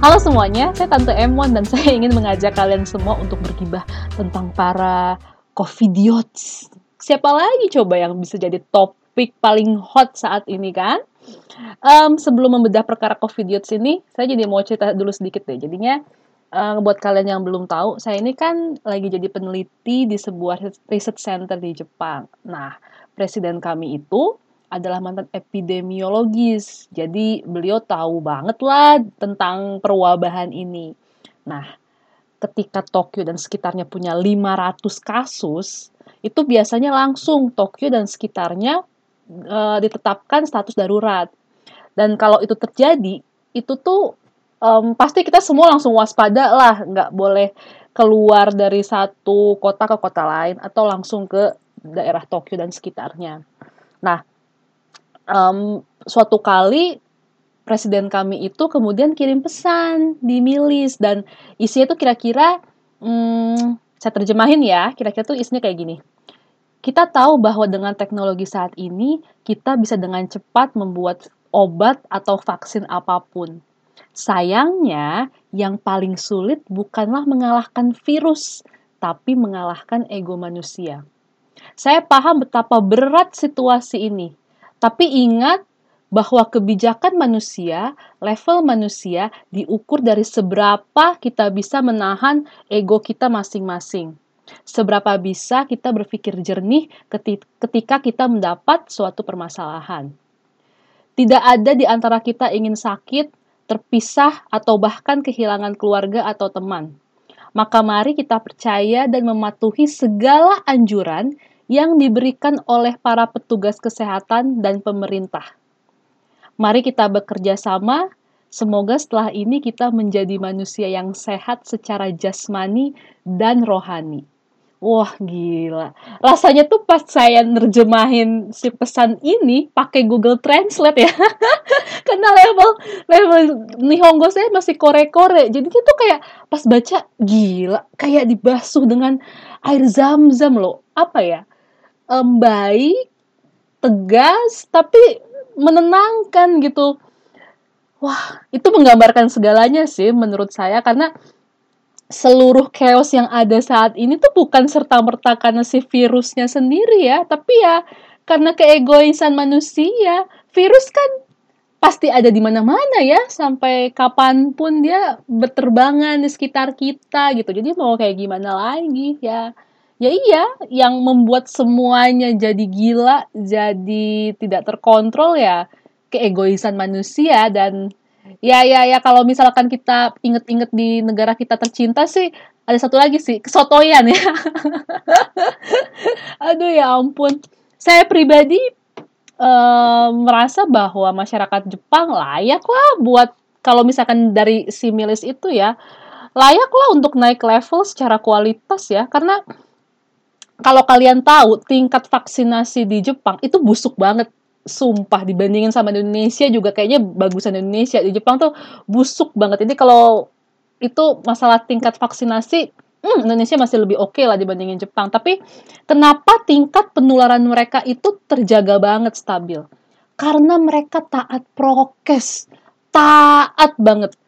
Halo semuanya, saya Tante Emon dan saya ingin mengajak kalian semua untuk bergibah tentang para covidiots. Siapa lagi coba yang bisa jadi topik paling hot saat ini kan? Um, sebelum membedah perkara covidiots ini, saya jadi mau cerita dulu sedikit deh. Jadinya uh, buat kalian yang belum tahu, saya ini kan lagi jadi peneliti di sebuah research center di Jepang. Nah, presiden kami itu adalah mantan epidemiologis. Jadi beliau tahu banget lah tentang perwabahan ini. Nah, ketika Tokyo dan sekitarnya punya 500 kasus, itu biasanya langsung Tokyo dan sekitarnya e, ditetapkan status darurat. Dan kalau itu terjadi, itu tuh um, pasti kita semua langsung waspada lah, nggak boleh keluar dari satu kota ke kota lain atau langsung ke daerah Tokyo dan sekitarnya. Nah, um, suatu kali presiden kami itu kemudian kirim pesan di milis dan isinya itu kira-kira hmm, saya terjemahin ya kira-kira tuh isinya kayak gini. Kita tahu bahwa dengan teknologi saat ini kita bisa dengan cepat membuat obat atau vaksin apa pun. Sayangnya yang paling sulit bukanlah mengalahkan virus tapi mengalahkan ego manusia. Saya paham betapa berat situasi ini tapi ingat bahwa kebijakan manusia, level manusia diukur dari seberapa kita bisa menahan ego kita masing-masing. Seberapa bisa kita berpikir jernih ketika kita mendapat suatu permasalahan. Tidak ada di antara kita ingin sakit, terpisah, atau bahkan kehilangan keluarga atau teman. Maka mari kita percaya dan mematuhi segala anjuran yang diberikan oleh para petugas kesehatan dan pemerintah. Mari kita bekerja sama. Semoga setelah ini kita menjadi manusia yang sehat secara jasmani dan rohani. Wah gila, rasanya tuh pas saya nerjemahin si pesan ini pakai Google Translate ya, karena level level Nihongo saya masih kore-kore, jadi itu kayak pas baca gila, kayak dibasuh dengan air zam-zam loh, apa ya? Um, baik, tegas, tapi menenangkan gitu. Wah, itu menggambarkan segalanya sih menurut saya karena seluruh chaos yang ada saat ini tuh bukan serta-merta karena si virusnya sendiri ya, tapi ya karena keegoisan manusia. Virus kan pasti ada di mana-mana ya, sampai kapan pun dia berterbangan di sekitar kita gitu. Jadi mau kayak gimana lagi ya ya iya yang membuat semuanya jadi gila jadi tidak terkontrol ya keegoisan manusia dan ya ya ya kalau misalkan kita inget-inget di negara kita tercinta sih ada satu lagi sih kesotoyan ya. Aduh ya ampun. Saya pribadi um, merasa bahwa masyarakat Jepang layak lah buat kalau misalkan dari similis itu ya layak lah untuk naik level secara kualitas ya. Karena kalau kalian tahu tingkat vaksinasi di Jepang itu busuk banget. Sumpah dibandingin sama Indonesia juga kayaknya bagusan Indonesia di Jepang tuh busuk banget. Ini kalau itu masalah tingkat vaksinasi hmm, Indonesia masih lebih oke okay lah dibandingin Jepang. Tapi kenapa tingkat penularan mereka itu terjaga banget stabil? Karena mereka taat prokes taat banget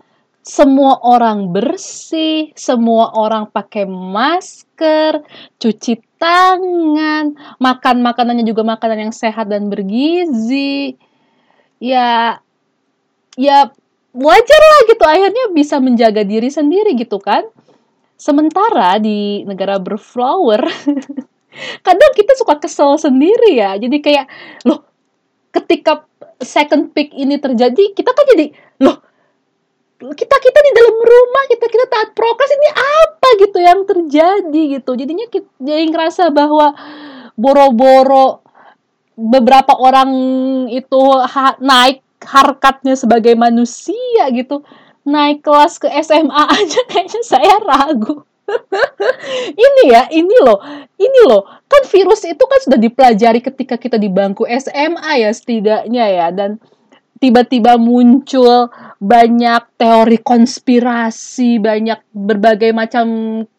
semua orang bersih, semua orang pakai masker, cuci tangan, makan makanannya juga makanan yang sehat dan bergizi. Ya ya wajar lah gitu akhirnya bisa menjaga diri sendiri gitu kan. Sementara di negara berflower kadang kita suka kesel sendiri ya. Jadi kayak loh ketika second peak ini terjadi kita kan jadi loh kita kita di dalam rumah kita kita taat prokes ini apa gitu yang terjadi gitu. Jadinya kita jadi ngerasa bahwa boro-boro beberapa orang itu ha, naik harkatnya sebagai manusia gitu naik kelas ke SMA aja kayaknya saya ragu. Ini ya ini loh ini loh. Kan virus itu kan sudah dipelajari ketika kita di bangku SMA ya setidaknya ya dan tiba-tiba muncul banyak teori konspirasi, banyak berbagai macam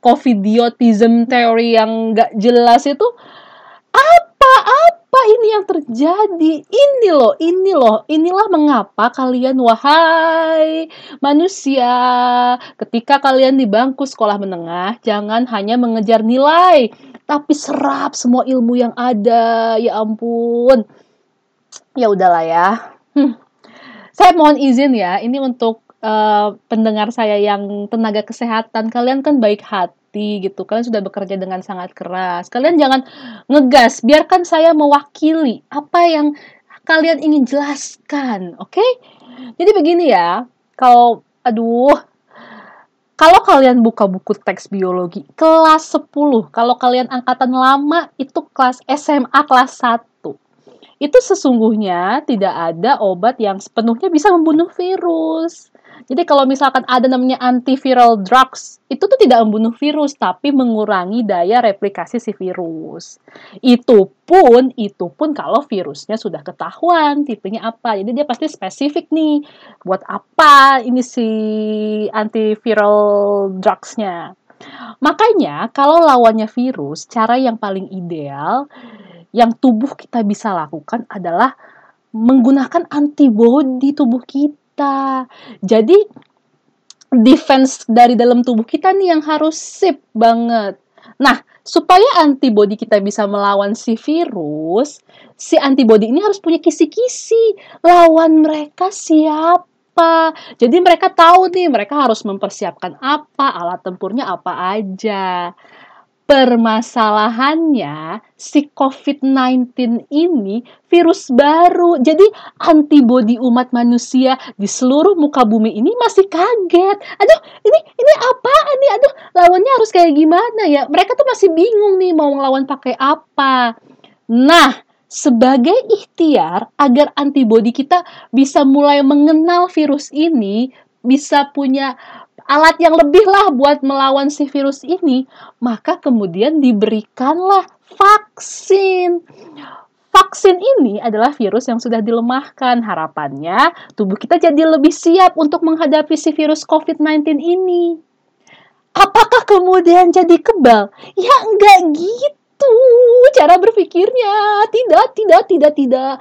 covidiotism teori yang gak jelas itu apa apa ini yang terjadi? Ini loh, ini loh, inilah mengapa kalian wahai manusia, ketika kalian di bangku sekolah menengah, jangan hanya mengejar nilai, tapi serap semua ilmu yang ada. Ya ampun. Ya udahlah ya. Hmm. Saya mohon izin ya, ini untuk uh, pendengar saya yang tenaga kesehatan. Kalian kan baik hati gitu. Kalian sudah bekerja dengan sangat keras. Kalian jangan ngegas, biarkan saya mewakili apa yang kalian ingin jelaskan, oke? Okay? Jadi begini ya, kalau aduh kalau kalian buka buku teks biologi kelas 10, kalau kalian angkatan lama itu kelas SMA kelas 1. Itu sesungguhnya tidak ada obat yang sepenuhnya bisa membunuh virus. Jadi kalau misalkan ada namanya antiviral drugs, itu tuh tidak membunuh virus tapi mengurangi daya replikasi si virus. Itu pun itu pun kalau virusnya sudah ketahuan tipenya apa. Jadi dia pasti spesifik nih buat apa ini si antiviral drugsnya. Makanya kalau lawannya virus, cara yang paling ideal yang tubuh kita bisa lakukan adalah menggunakan antibodi tubuh kita. Jadi defense dari dalam tubuh kita nih yang harus sip banget. Nah, supaya antibodi kita bisa melawan si virus, si antibodi ini harus punya kisi-kisi. Lawan mereka siapa? Jadi mereka tahu nih, mereka harus mempersiapkan apa, alat tempurnya apa aja permasalahannya si COVID-19 ini virus baru. Jadi antibodi umat manusia di seluruh muka bumi ini masih kaget. Aduh, ini ini apa nih? Aduh, lawannya harus kayak gimana ya? Mereka tuh masih bingung nih mau ngelawan pakai apa. Nah, sebagai ikhtiar agar antibodi kita bisa mulai mengenal virus ini, bisa punya alat yang lebih lah buat melawan si virus ini, maka kemudian diberikanlah vaksin. Vaksin ini adalah virus yang sudah dilemahkan. Harapannya tubuh kita jadi lebih siap untuk menghadapi si virus COVID-19 ini. Apakah kemudian jadi kebal? Ya enggak gitu cara berpikirnya. Tidak, tidak, tidak, tidak.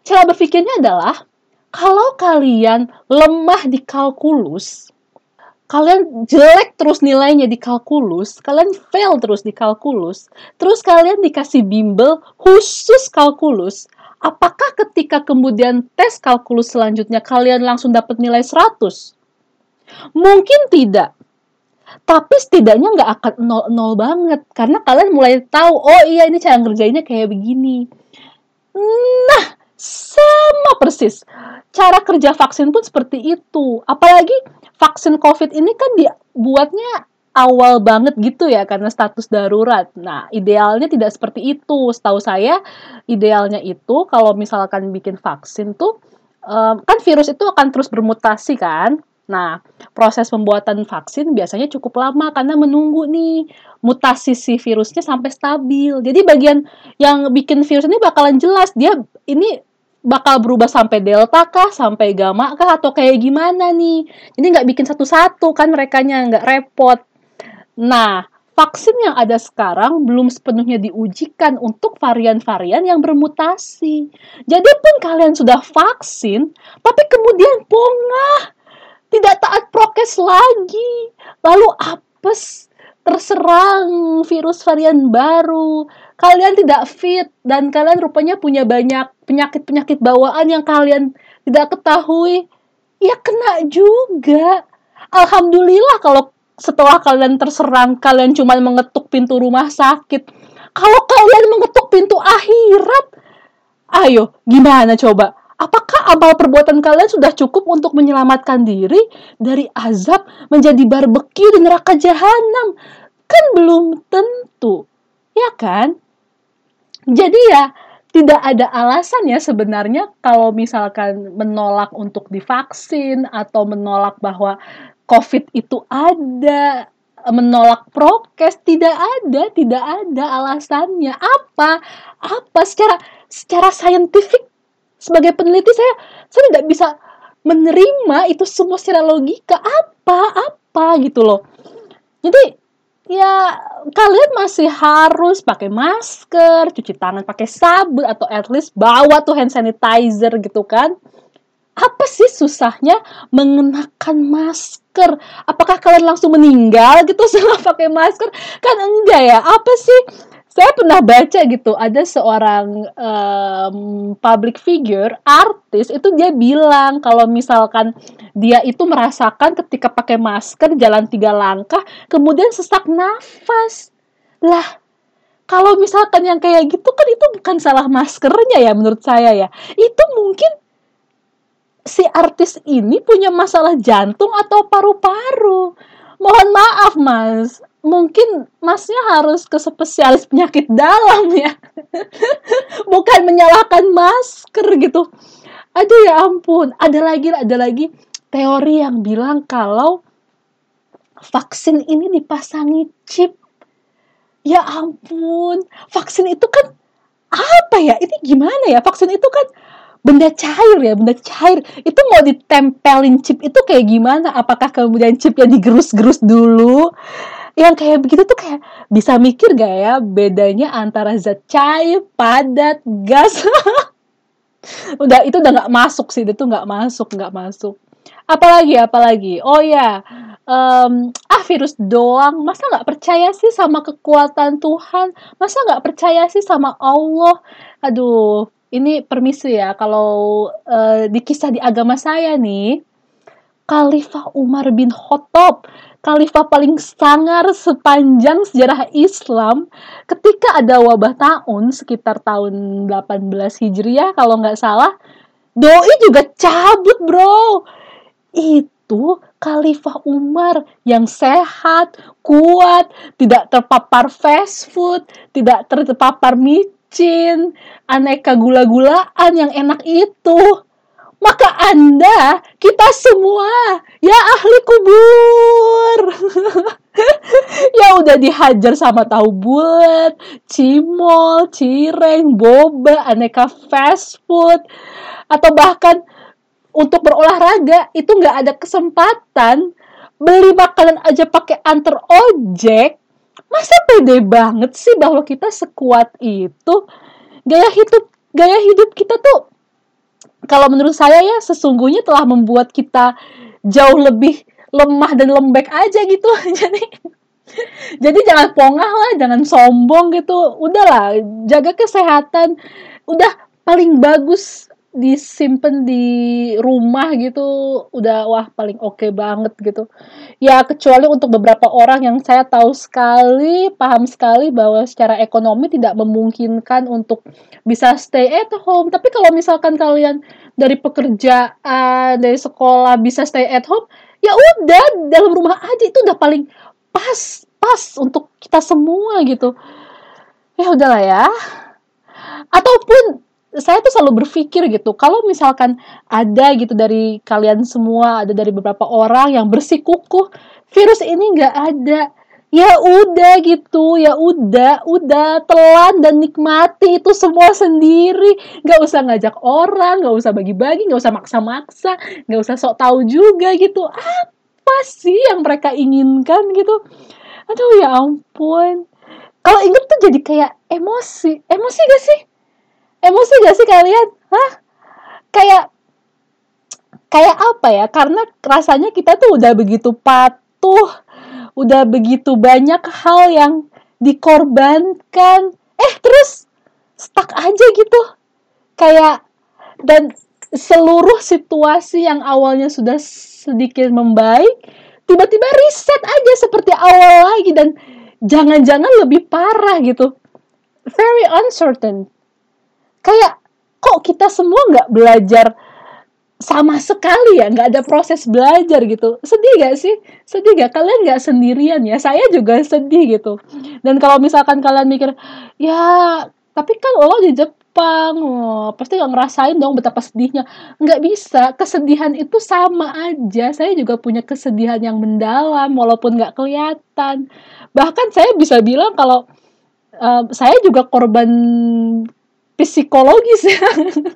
Cara berpikirnya adalah kalau kalian lemah di kalkulus, kalian jelek terus nilainya di kalkulus, kalian fail terus di kalkulus, terus kalian dikasih bimbel khusus kalkulus, apakah ketika kemudian tes kalkulus selanjutnya kalian langsung dapat nilai 100? Mungkin tidak. Tapi setidaknya nggak akan nol-nol banget. Karena kalian mulai tahu, oh iya ini cara ngerjainnya kayak begini. Nah, sama persis. Cara kerja vaksin pun seperti itu. Apalagi vaksin COVID ini kan dibuatnya awal banget gitu ya karena status darurat. Nah, idealnya tidak seperti itu. Setahu saya idealnya itu kalau misalkan bikin vaksin tuh um, kan virus itu akan terus bermutasi kan. Nah, proses pembuatan vaksin biasanya cukup lama karena menunggu nih mutasi si virusnya sampai stabil. Jadi bagian yang bikin virus ini bakalan jelas dia ini bakal berubah sampai delta kah, sampai gamma kah, atau kayak gimana nih. Jadi nggak bikin satu-satu kan mereka nggak repot. Nah, vaksin yang ada sekarang belum sepenuhnya diujikan untuk varian-varian yang bermutasi. Jadi pun kalian sudah vaksin, tapi kemudian pongah, tidak taat prokes lagi, lalu apes, terserang virus varian baru, kalian tidak fit dan kalian rupanya punya banyak penyakit-penyakit bawaan yang kalian tidak ketahui, ya kena juga. Alhamdulillah kalau setelah kalian terserang, kalian cuma mengetuk pintu rumah sakit. Kalau kalian mengetuk pintu akhirat, ayo gimana coba? Apakah amal perbuatan kalian sudah cukup untuk menyelamatkan diri dari azab menjadi barbeque di neraka jahanam? Kan belum tentu, ya kan? Jadi ya tidak ada alasan ya sebenarnya kalau misalkan menolak untuk divaksin atau menolak bahwa COVID itu ada, menolak prokes tidak ada, tidak ada alasannya. Apa? Apa secara secara saintifik sebagai peneliti saya saya tidak bisa menerima itu semua secara logika apa apa gitu loh. Jadi ya kalian masih harus pakai masker, cuci tangan pakai sabun atau at least bawa tuh hand sanitizer gitu kan. Apa sih susahnya mengenakan masker? Apakah kalian langsung meninggal gitu setelah pakai masker? Kan enggak ya. Apa sih saya pernah baca gitu ada seorang um, public figure artis itu dia bilang kalau misalkan dia itu merasakan ketika pakai masker jalan tiga langkah kemudian sesak nafas. Lah kalau misalkan yang kayak gitu kan itu bukan salah maskernya ya menurut saya ya. Itu mungkin si artis ini punya masalah jantung atau paru-paru mohon maaf mas. Mungkin masnya harus ke spesialis penyakit dalam ya. Bukan menyalahkan masker gitu. Aduh ya ampun. Ada lagi ada lagi teori yang bilang kalau vaksin ini dipasangi chip. Ya ampun. Vaksin itu kan apa ya? Ini gimana ya? Vaksin itu kan benda cair ya benda cair itu mau ditempelin chip itu kayak gimana apakah kemudian chipnya digerus-gerus dulu yang kayak begitu tuh kayak bisa mikir gak ya bedanya antara zat cair, padat, gas. udah itu udah nggak masuk sih, itu nggak masuk, nggak masuk. Apalagi, apalagi. Oh ya, um, ah virus doang. Masa nggak percaya sih sama kekuatan Tuhan? Masa nggak percaya sih sama Allah? Aduh, ini permisi ya kalau uh, di kisah di agama saya nih, Khalifah Umar bin Khattab khalifah paling sangar sepanjang sejarah Islam ketika ada wabah tahun sekitar tahun 18 Hijriah kalau nggak salah doi juga cabut bro. Itu Khalifah Umar yang sehat, kuat, tidak terpapar fast food, tidak terpapar micin, aneka gula-gulaan yang enak itu maka Anda, kita semua, ya ahli kubur. ya udah dihajar sama tahu bulat, cimol, cireng, boba, aneka fast food, atau bahkan untuk berolahraga itu nggak ada kesempatan beli makanan aja pakai antar ojek. Masa pede banget sih bahwa kita sekuat itu? Gaya hidup gaya hidup kita tuh kalau menurut saya ya sesungguhnya telah membuat kita jauh lebih lemah dan lembek aja gitu. Jadi jadi jangan pongah lah jangan sombong gitu. Udahlah jaga kesehatan. Udah paling bagus disimpan di rumah gitu udah wah paling oke okay banget gitu. Ya kecuali untuk beberapa orang yang saya tahu sekali paham sekali bahwa secara ekonomi tidak memungkinkan untuk bisa stay at home. Tapi kalau misalkan kalian dari pekerjaan dari sekolah bisa stay at home ya udah dalam rumah aja itu udah paling pas pas untuk kita semua gitu. Ya udahlah ya. Ataupun saya tuh selalu berpikir gitu, kalau misalkan ada gitu dari kalian semua, ada dari beberapa orang yang bersikukuh, virus ini nggak ada. Ya udah gitu, ya udah, udah telan dan nikmati itu semua sendiri. Nggak usah ngajak orang, nggak usah bagi-bagi, nggak usah maksa-maksa, nggak usah sok tahu juga gitu. Apa sih yang mereka inginkan gitu? Aduh ya ampun. Kalau inget tuh jadi kayak emosi. Emosi gak sih? Emosi gak sih kalian? Hah? Kayak kayak apa ya? Karena rasanya kita tuh udah begitu patuh udah begitu banyak hal yang dikorbankan. Eh terus stuck aja gitu. Kayak dan seluruh situasi yang awalnya sudah sedikit membaik tiba-tiba reset aja seperti awal lagi dan jangan-jangan lebih parah gitu. Very uncertain kayak kok kita semua nggak belajar sama sekali ya? Nggak ada proses belajar gitu. Sedih gak sih? Sedih gak kalian nggak sendirian ya? Saya juga sedih gitu. Dan kalau misalkan kalian mikir ya tapi kan lo di Jepang oh, pasti nggak ngerasain dong betapa sedihnya. Nggak bisa. Kesedihan itu sama aja. Saya juga punya kesedihan yang mendalam walaupun nggak kelihatan. Bahkan saya bisa bilang kalau uh, saya juga korban psikologis ya.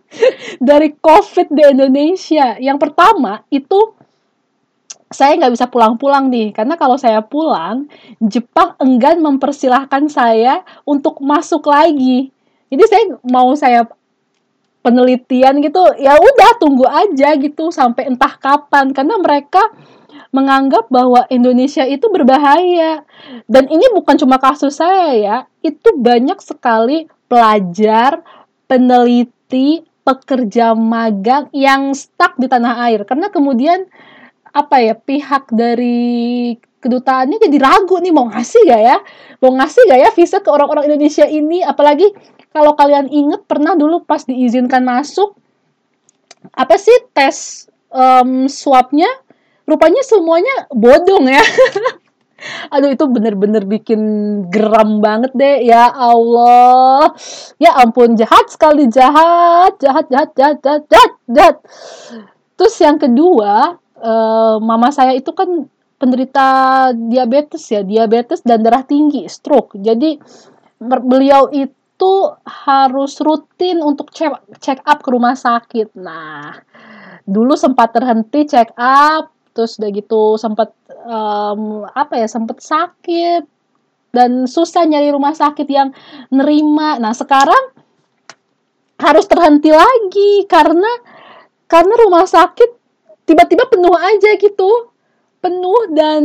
Dari COVID di Indonesia. Yang pertama itu saya nggak bisa pulang-pulang nih. Karena kalau saya pulang Jepang enggan mempersilahkan saya untuk masuk lagi. Jadi saya mau saya penelitian gitu ya udah tunggu aja gitu sampai entah kapan. Karena mereka menganggap bahwa Indonesia itu berbahaya. Dan ini bukan cuma kasus saya ya itu banyak sekali pelajar peneliti pekerja magang yang stuck di tanah air. Karena kemudian apa ya pihak dari kedutaannya jadi ragu nih mau ngasih gak ya? Mau ngasih gak ya visa ke orang-orang Indonesia ini? Apalagi kalau kalian inget pernah dulu pas diizinkan masuk apa sih tes um, swabnya? Rupanya semuanya bodong ya aduh itu bener-bener bikin geram banget deh ya Allah ya ampun jahat sekali jahat jahat jahat jahat jahat jahat, jahat. terus yang kedua uh, mama saya itu kan penderita diabetes ya, diabetes dan darah tinggi, stroke. Jadi beliau itu harus rutin untuk check, check up ke rumah sakit. Nah, dulu sempat terhenti check up, terus udah gitu sempat um, apa ya, sempat sakit dan susah nyari rumah sakit yang nerima. Nah, sekarang harus terhenti lagi karena karena rumah sakit tiba-tiba penuh aja gitu penuh dan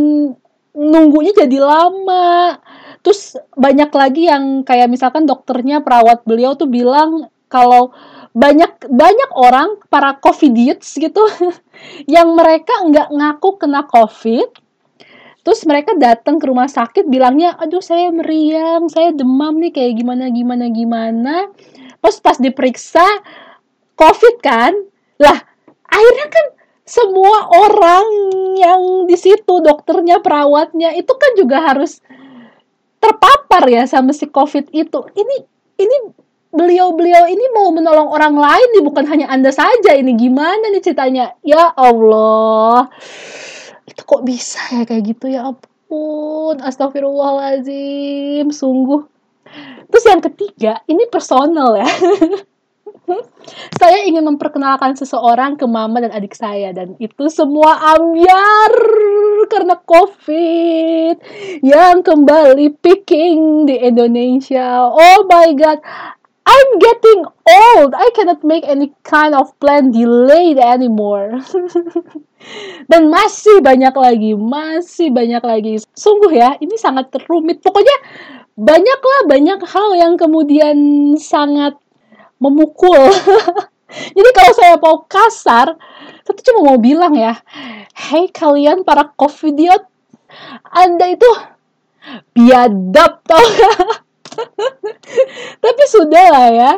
nunggunya jadi lama terus banyak lagi yang kayak misalkan dokternya perawat beliau tuh bilang kalau banyak banyak orang para covidiots gitu yang mereka nggak ngaku kena covid terus mereka datang ke rumah sakit bilangnya aduh saya meriang saya demam nih kayak gimana gimana gimana. Pas pas diperiksa covid kan? Lah akhirnya kan semua orang yang di situ dokternya perawatnya itu kan juga harus terpapar ya sama si covid itu. Ini ini beliau-beliau ini mau menolong orang lain nih bukan hanya anda saja. Ini gimana nih ceritanya? Ya Allah itu kok bisa ya kayak gitu ya ampun astagfirullahalazim sungguh terus yang ketiga ini personal ya saya ingin memperkenalkan seseorang ke mama dan adik saya dan itu semua ambiar karena covid yang kembali picking di Indonesia. Oh my god. I'm getting old. I cannot make any kind of plan delayed anymore. Dan masih banyak lagi, masih banyak lagi. Sungguh ya, ini sangat rumit. Pokoknya banyaklah banyak hal yang kemudian sangat memukul. Jadi kalau saya mau kasar, saya cuma mau bilang ya, hey kalian para covidiot, Anda itu biadab tau Tapi sudah lah ya.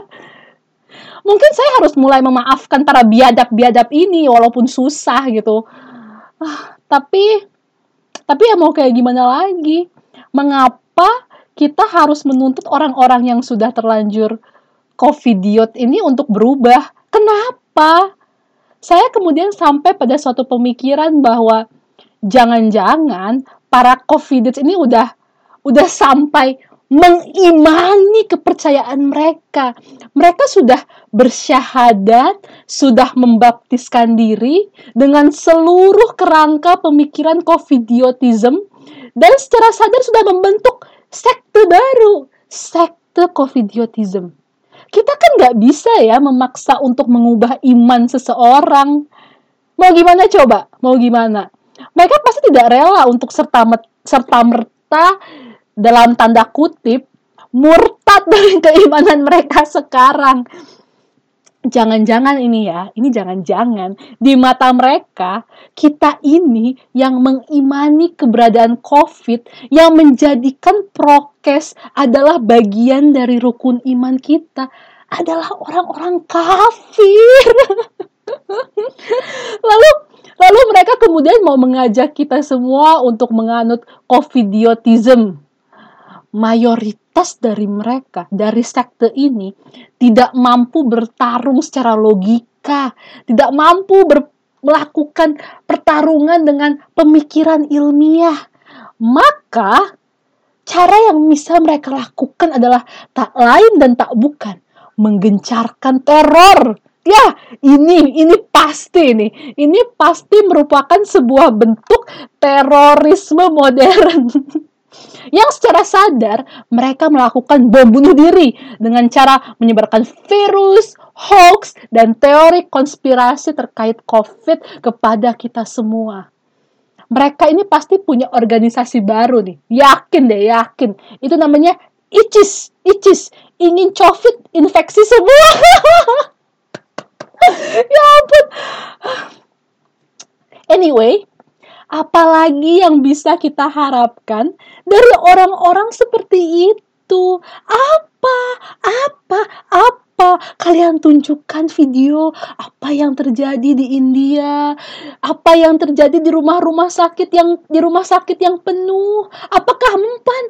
Mungkin saya harus mulai memaafkan para biadab-biadab ini walaupun susah gitu. Ah, tapi tapi ya mau kayak gimana lagi? Mengapa kita harus menuntut orang-orang yang sudah terlanjur covidiot ini untuk berubah. Kenapa? Saya kemudian sampai pada suatu pemikiran bahwa jangan-jangan para covidiot ini udah udah sampai mengimani kepercayaan mereka. Mereka sudah bersyahadat, sudah membaptiskan diri dengan seluruh kerangka pemikiran covidiotism dan secara sadar sudah membentuk sekte baru, sekte covidiotism kita kan nggak bisa ya memaksa untuk mengubah iman seseorang. Mau gimana coba? Mau gimana? Mereka pasti tidak rela untuk serta serta merta dalam tanda kutip murtad dari keimanan mereka sekarang jangan-jangan ini ya, ini jangan-jangan di mata mereka kita ini yang mengimani keberadaan COVID yang menjadikan prokes adalah bagian dari rukun iman kita adalah orang-orang kafir. lalu lalu mereka kemudian mau mengajak kita semua untuk menganut covidiotism. Mayoritas dari mereka, dari sekte ini, tidak mampu bertarung secara logika, tidak mampu ber, melakukan pertarungan dengan pemikiran ilmiah. Maka, cara yang bisa mereka lakukan adalah tak lain dan tak bukan menggencarkan teror. Ya ini ini pasti nih ini pasti merupakan sebuah bentuk terorisme modern yang secara sadar mereka melakukan bom bunuh diri dengan cara menyebarkan virus, hoax, dan teori konspirasi terkait COVID kepada kita semua. Mereka ini pasti punya organisasi baru nih. Yakin deh, yakin. Itu namanya ICIS, ICIS. Ingin COVID infeksi semua. ya ampun. Anyway, apalagi yang bisa kita harapkan dari orang-orang seperti itu? Apa? Apa? Apa? Kalian tunjukkan video apa yang terjadi di India? Apa yang terjadi di rumah-rumah sakit yang di rumah sakit yang penuh? Apakah mempan?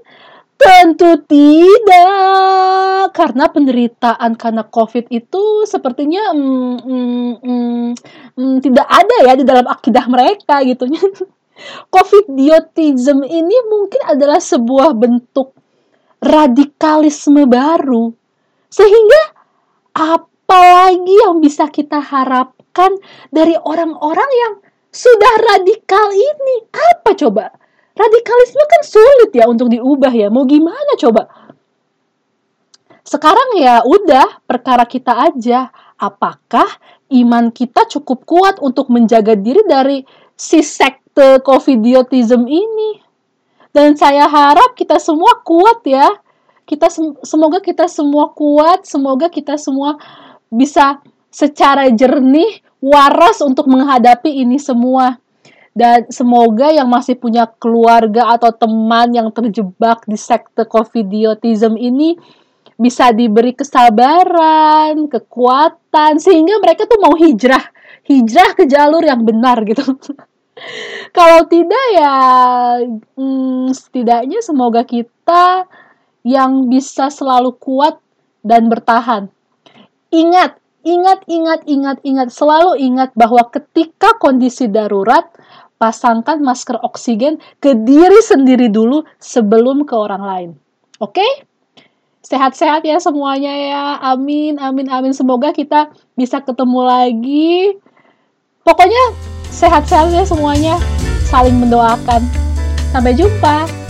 Tentu tidak, karena penderitaan karena COVID itu sepertinya mm, mm, mm, mm, tidak ada ya di dalam akidah mereka gitu. COVID diotism ini mungkin adalah sebuah bentuk radikalisme baru, sehingga apalagi yang bisa kita harapkan dari orang-orang yang sudah radikal ini? Apa coba? Radikalisme kan sulit ya untuk diubah ya. Mau gimana coba? Sekarang ya udah perkara kita aja. Apakah iman kita cukup kuat untuk menjaga diri dari si sekte covidiotism ini? Dan saya harap kita semua kuat ya. Kita semoga kita semua kuat, semoga kita semua bisa secara jernih, waras untuk menghadapi ini semua dan semoga yang masih punya keluarga atau teman yang terjebak di sekte covidiotism ini bisa diberi kesabaran, kekuatan sehingga mereka tuh mau hijrah, hijrah ke jalur yang benar gitu. Kalau tidak ya hmm, setidaknya semoga kita yang bisa selalu kuat dan bertahan. Ingat, ingat, ingat, ingat, ingat, selalu ingat bahwa ketika kondisi darurat, pasangkan masker oksigen ke diri sendiri dulu sebelum ke orang lain. Oke? Okay? Sehat-sehat ya semuanya ya. Amin, amin, amin. Semoga kita bisa ketemu lagi. Pokoknya sehat-sehat ya semuanya. Saling mendoakan. Sampai jumpa.